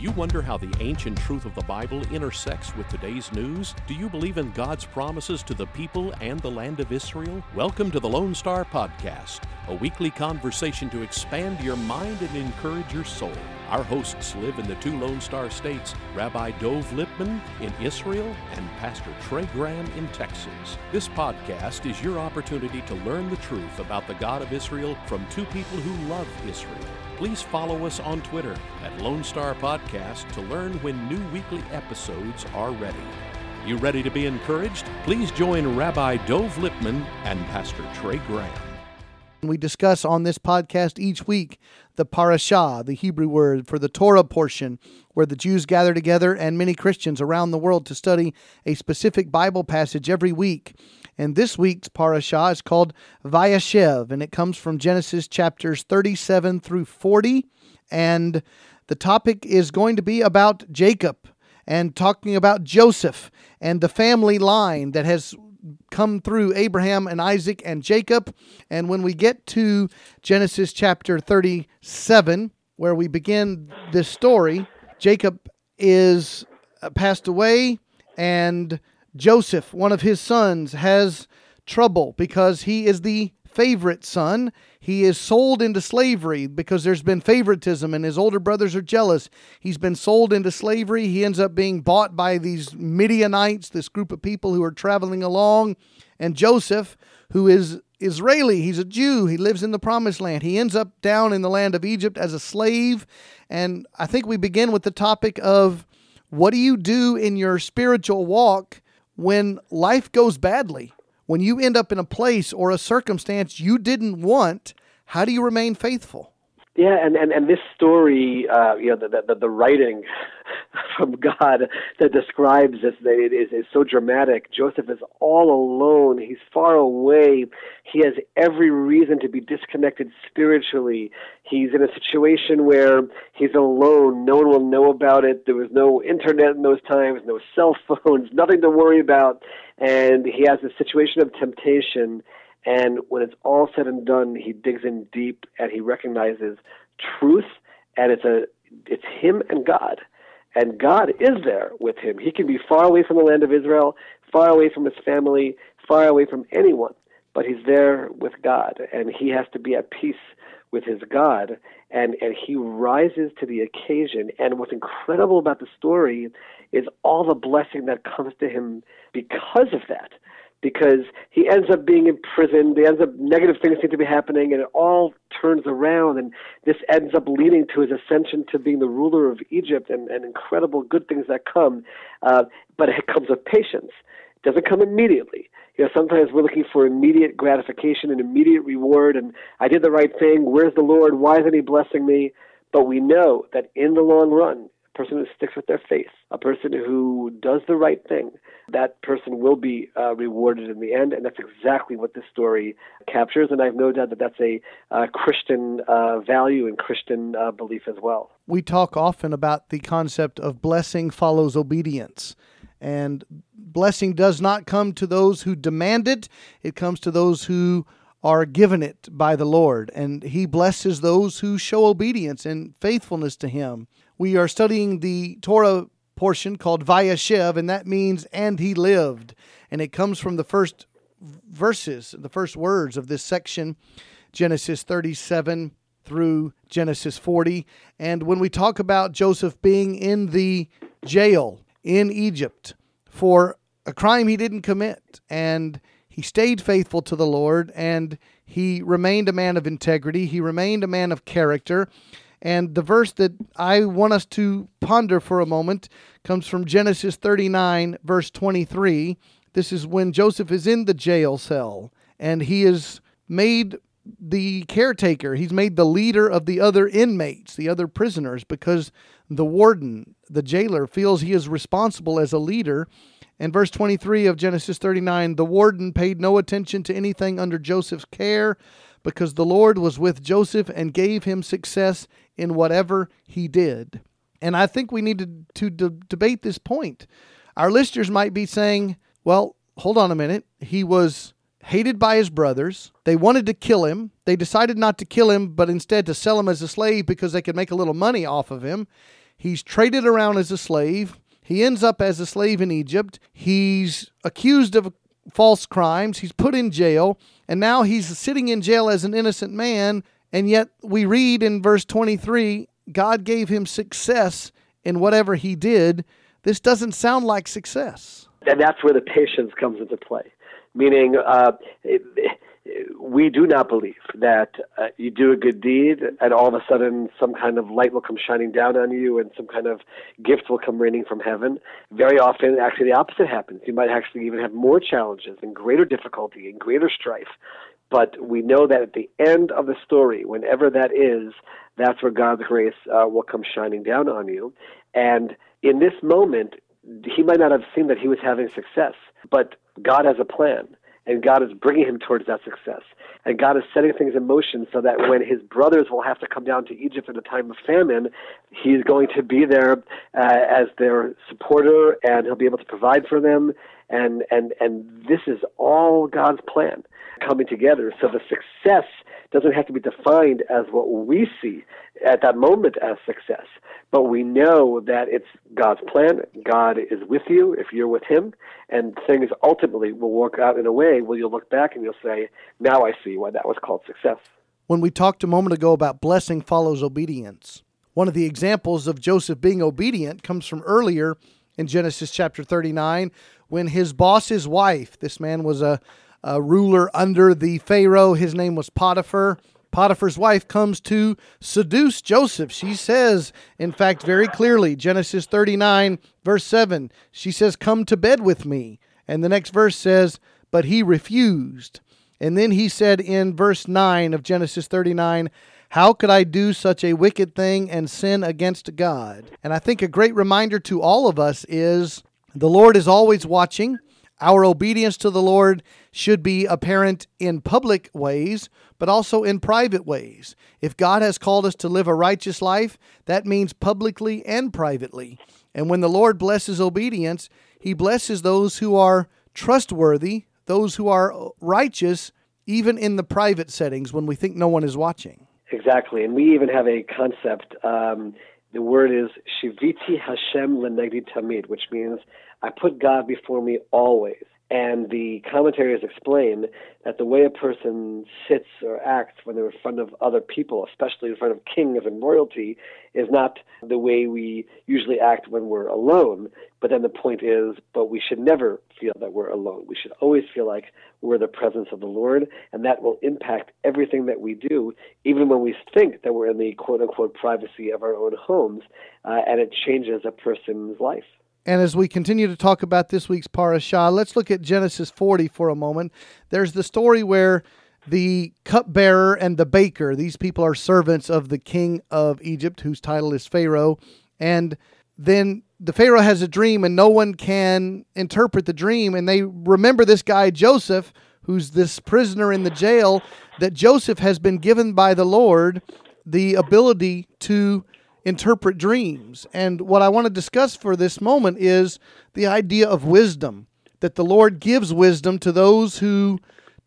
you wonder how the ancient truth of the Bible intersects with today's news? Do you believe in God's promises to the people and the land of Israel? Welcome to the Lone Star Podcast, a weekly conversation to expand your mind and encourage your soul. Our hosts live in the two Lone Star states, Rabbi Dov Lipman in Israel and Pastor Trey Graham in Texas. This podcast is your opportunity to learn the truth about the God of Israel from two people who love Israel please follow us on Twitter at Lone Star Podcast to learn when new weekly episodes are ready. You ready to be encouraged? Please join Rabbi Dov Lipman and Pastor Trey Graham. We discuss on this podcast each week the parashah, the Hebrew word for the Torah portion, where the Jews gather together and many Christians around the world to study a specific Bible passage every week. And this week's parashah is called Vayeshev, and it comes from Genesis chapters 37 through 40. And the topic is going to be about Jacob and talking about Joseph and the family line that has come through Abraham and Isaac and Jacob. And when we get to Genesis chapter 37, where we begin this story, Jacob is uh, passed away and Joseph, one of his sons, has trouble because he is the favorite son. He is sold into slavery because there's been favoritism and his older brothers are jealous. He's been sold into slavery. He ends up being bought by these Midianites, this group of people who are traveling along. And Joseph, who is Israeli, he's a Jew, he lives in the promised land. He ends up down in the land of Egypt as a slave. And I think we begin with the topic of what do you do in your spiritual walk when life goes badly, when you end up in a place or a circumstance you didn't want, how do you remain faithful? Yeah, and, and, and this story, uh, you know, the, the, the writing from God that describes this that it is is so dramatic. Joseph is all alone. He's far away. He has every reason to be disconnected spiritually. He's in a situation where he's alone. No one will know about it. There was no internet in those times, no cell phones, nothing to worry about. And he has a situation of temptation and when it's all said and done, he digs in deep and he recognizes truth, and it's a it's him and God, and God is there with him. He can be far away from the land of Israel, far away from his family, far away from anyone, but he's there with God, and he has to be at peace with his God, and and he rises to the occasion. And what's incredible about the story is all the blessing that comes to him because of that because he ends up being imprisoned. He ends up negative things seem to be happening, and it all turns around. And this ends up leading to his ascension to being the ruler of Egypt, and, and incredible good things that come. Uh, but it comes with patience. It doesn't come immediately. You know, sometimes we're looking for immediate gratification and immediate reward. And I did the right thing. Where's the Lord? Why isn't He blessing me? But we know that in the long run, a person who sticks with their faith, a person who does the right thing, that person will be uh, rewarded in the end, and that's exactly what this story captures. And I have no doubt that that's a uh, Christian uh, value and Christian uh, belief as well. We talk often about the concept of blessing follows obedience. And blessing does not come to those who demand it, it comes to those who are given it by the Lord. And He blesses those who show obedience and faithfulness to Him. We are studying the Torah portion called Vayeshev, and that means and he lived. And it comes from the first verses, the first words of this section, Genesis 37 through Genesis 40. And when we talk about Joseph being in the jail in Egypt for a crime he didn't commit, and he stayed faithful to the Lord, and he remained a man of integrity, he remained a man of character. And the verse that I want us to ponder for a moment comes from Genesis 39, verse 23. This is when Joseph is in the jail cell and he is made the caretaker. He's made the leader of the other inmates, the other prisoners, because the warden, the jailer, feels he is responsible as a leader. In verse 23 of Genesis 39, the warden paid no attention to anything under Joseph's care because the Lord was with Joseph and gave him success in whatever he did. And I think we need to, to de- debate this point. Our listeners might be saying, well, hold on a minute. He was hated by his brothers. They wanted to kill him. They decided not to kill him, but instead to sell him as a slave because they could make a little money off of him. He's traded around as a slave. He ends up as a slave in Egypt. He's accused of false crimes. He's put in jail. And now he's sitting in jail as an innocent man. And yet we read in verse 23 God gave him success in whatever he did. This doesn't sound like success. And that's where the patience comes into play. Meaning, uh, we do not believe that uh, you do a good deed and all of a sudden some kind of light will come shining down on you and some kind of gift will come raining from heaven. Very often, actually, the opposite happens. You might actually even have more challenges and greater difficulty and greater strife. But we know that at the end of the story, whenever that is, that's where God's grace uh, will come shining down on you. And in this moment, he might not have seen that he was having success, but God has a plan and God is bringing him towards that success. And God is setting things in motion so that when his brothers will have to come down to Egypt in a time of famine, he's going to be there uh, as their supporter, and he'll be able to provide for them. And and and this is all God's plan coming together. So the success doesn't have to be defined as what we see at that moment as success, but we know that it's God's plan. God is with you if you're with Him, and things ultimately will work out in a way where you'll look back and you'll say, "Now I see why that was called success." When we talked a moment ago about blessing follows obedience, one of the examples of Joseph being obedient comes from earlier in Genesis chapter 39 when his boss's wife, this man was a a ruler under the Pharaoh. His name was Potiphar. Potiphar's wife comes to seduce Joseph. She says, in fact, very clearly, Genesis 39, verse 7, she says, Come to bed with me. And the next verse says, But he refused. And then he said in verse 9 of Genesis 39, How could I do such a wicked thing and sin against God? And I think a great reminder to all of us is the Lord is always watching. Our obedience to the Lord should be apparent in public ways, but also in private ways. If God has called us to live a righteous life, that means publicly and privately. And when the Lord blesses obedience, He blesses those who are trustworthy, those who are righteous, even in the private settings when we think no one is watching. Exactly. And we even have a concept. Um, the word is Shiviti Hashem Lenegdi Tamid, which means I put God before me always. And the commentaries explain that the way a person sits or acts when they're in front of other people, especially in front of kings and royalty, is not the way we usually act when we're alone. But then the point is, but we should never feel that we're alone. We should always feel like we're the presence of the Lord, and that will impact everything that we do, even when we think that we're in the quote unquote privacy of our own homes, uh, and it changes a person's life. And as we continue to talk about this week's parashah, let's look at Genesis 40 for a moment. There's the story where the cupbearer and the baker, these people are servants of the king of Egypt, whose title is Pharaoh. And then the Pharaoh has a dream, and no one can interpret the dream. And they remember this guy, Joseph, who's this prisoner in the jail, that Joseph has been given by the Lord the ability to interpret dreams. And what I want to discuss for this moment is the idea of wisdom, that the Lord gives wisdom to those who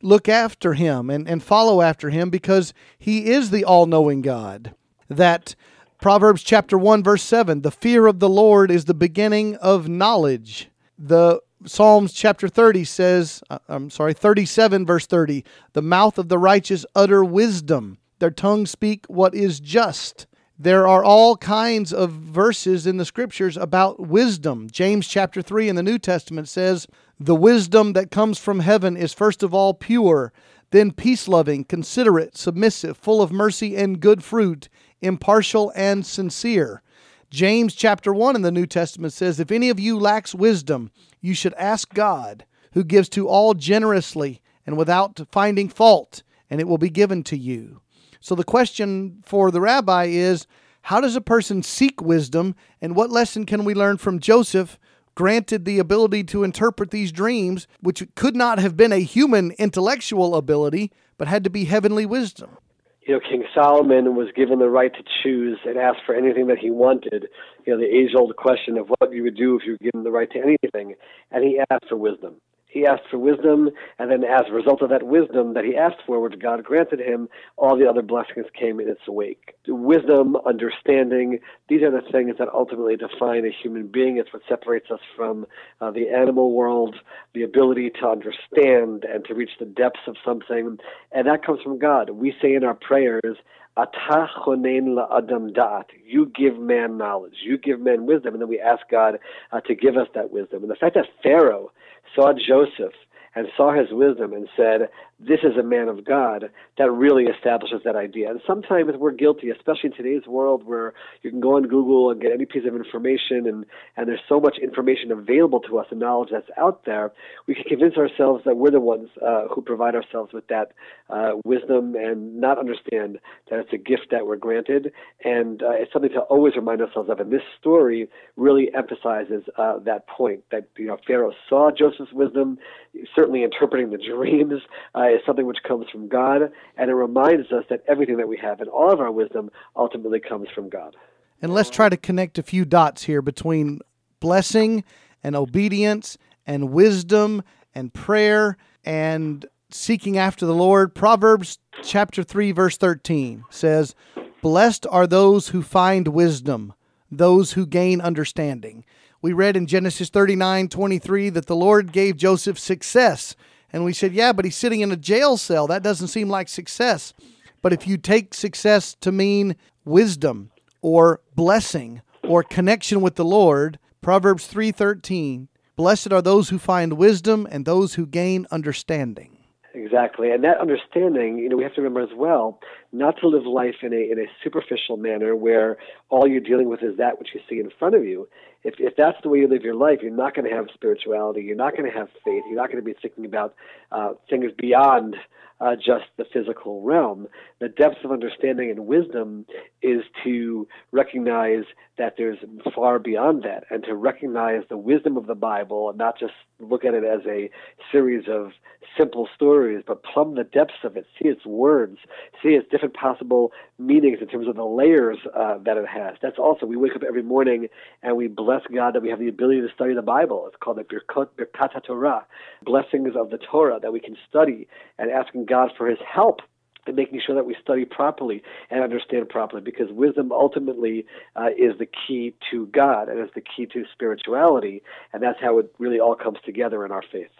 look after him and, and follow after him because he is the all knowing God. That Proverbs chapter 1, verse 7 the fear of the Lord is the beginning of knowledge. The Psalms chapter 30 says, uh, I'm sorry, 37, verse 30, the mouth of the righteous utter wisdom, their tongue speak what is just. There are all kinds of verses in the scriptures about wisdom. James chapter 3 in the New Testament says, The wisdom that comes from heaven is first of all pure, then peace loving, considerate, submissive, full of mercy and good fruit, impartial and sincere. James chapter 1 in the New Testament says, If any of you lacks wisdom, you should ask God, who gives to all generously and without finding fault, and it will be given to you. So the question for the rabbi is how does a person seek wisdom, and what lesson can we learn from Joseph? Granted the ability to interpret these dreams, which could not have been a human intellectual ability, but had to be heavenly wisdom. You know, King Solomon was given the right to choose and ask for anything that he wanted. You know, the age old question of what you would do if you were given the right to anything. And he asked for wisdom he asked for wisdom, and then as a result of that wisdom that he asked for, which God granted him, all the other blessings came in its wake. Wisdom, understanding, these are the things that ultimately define a human being. It's what separates us from uh, the animal world, the ability to understand and to reach the depths of something, and that comes from God. We say in our prayers, Adam da'at. You give man knowledge. You give man wisdom. And then we ask God uh, to give us that wisdom. And the fact that Pharaoh saw Joseph and saw his wisdom and said, This is a man of God, that really establishes that idea. And sometimes we're guilty, especially in today's world where you can go on Google and get any piece of information, and, and there's so much information available to us and knowledge that's out there. We can convince ourselves that we're the ones uh, who provide ourselves with that uh, wisdom and not understand that it's a gift that we're granted. And uh, it's something to always remind ourselves of. And this story really emphasizes uh, that point that you know Pharaoh saw Joseph's wisdom certainly interpreting the dreams uh, is something which comes from God, and it reminds us that everything that we have and all of our wisdom ultimately comes from God. And let's try to connect a few dots here between blessing and obedience and wisdom and prayer and seeking after the Lord. Proverbs chapter 3 verse 13 says, "Blessed are those who find wisdom, those who gain understanding." We read in Genesis 39 23 that the Lord gave Joseph success. And we said, yeah, but he's sitting in a jail cell. That doesn't seem like success. But if you take success to mean wisdom or blessing or connection with the Lord, Proverbs 3:13, blessed are those who find wisdom and those who gain understanding. Exactly. And that understanding, you know, we have to remember as well, not to live life in a in a superficial manner where all you're dealing with is that which you see in front of you if if that's the way you live your life, you're not going to have spirituality. You're not going to have faith. You're not going to be thinking about uh, things beyond uh, just the physical realm. The depth of understanding and wisdom is to recognize that there's far beyond that, and to recognize the wisdom of the Bible, and not just look at it as a series of simple stories, but plumb the depths of it, see its words, see its different possible meanings in terms of the layers uh, that it has. That's also we wake up every morning and we bless God that we have the ability to study the Bible. It's called the Birkot, Birkat Torah, blessings of the Torah that we can study, and asking God for His help and making sure that we study properly and understand properly because wisdom ultimately uh, is the key to God and is the key to spirituality, and that's how it really all comes together in our faith.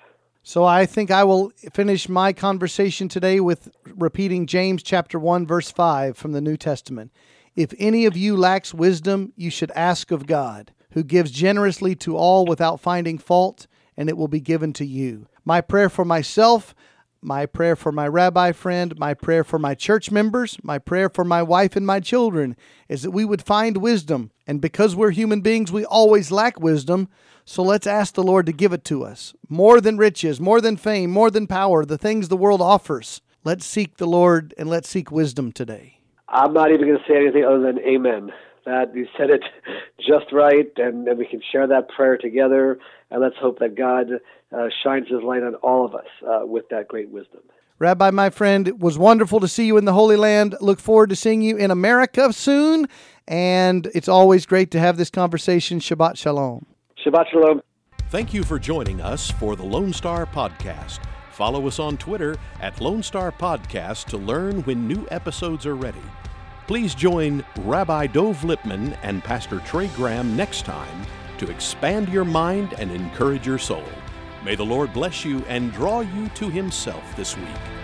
So I think I will finish my conversation today with repeating James chapter 1 verse 5 from the New Testament. If any of you lacks wisdom, you should ask of God, who gives generously to all without finding fault, and it will be given to you. My prayer for myself, my prayer for my rabbi friend, my prayer for my church members, my prayer for my wife and my children is that we would find wisdom. And because we're human beings, we always lack wisdom. So let's ask the Lord to give it to us. More than riches, more than fame, more than power, the things the world offers. Let's seek the Lord and let's seek wisdom today. I'm not even going to say anything other than amen. That you said it just right, and, and we can share that prayer together. And let's hope that God uh, shines His light on all of us uh, with that great wisdom. Rabbi, my friend, it was wonderful to see you in the Holy Land. Look forward to seeing you in America soon. And it's always great to have this conversation. Shabbat Shalom. Shabbat Shalom. Thank you for joining us for the Lone Star Podcast. Follow us on Twitter at Lone Star Podcast to learn when new episodes are ready. Please join Rabbi Dov Lipman and Pastor Trey Graham next time to expand your mind and encourage your soul. May the Lord bless you and draw you to Himself this week.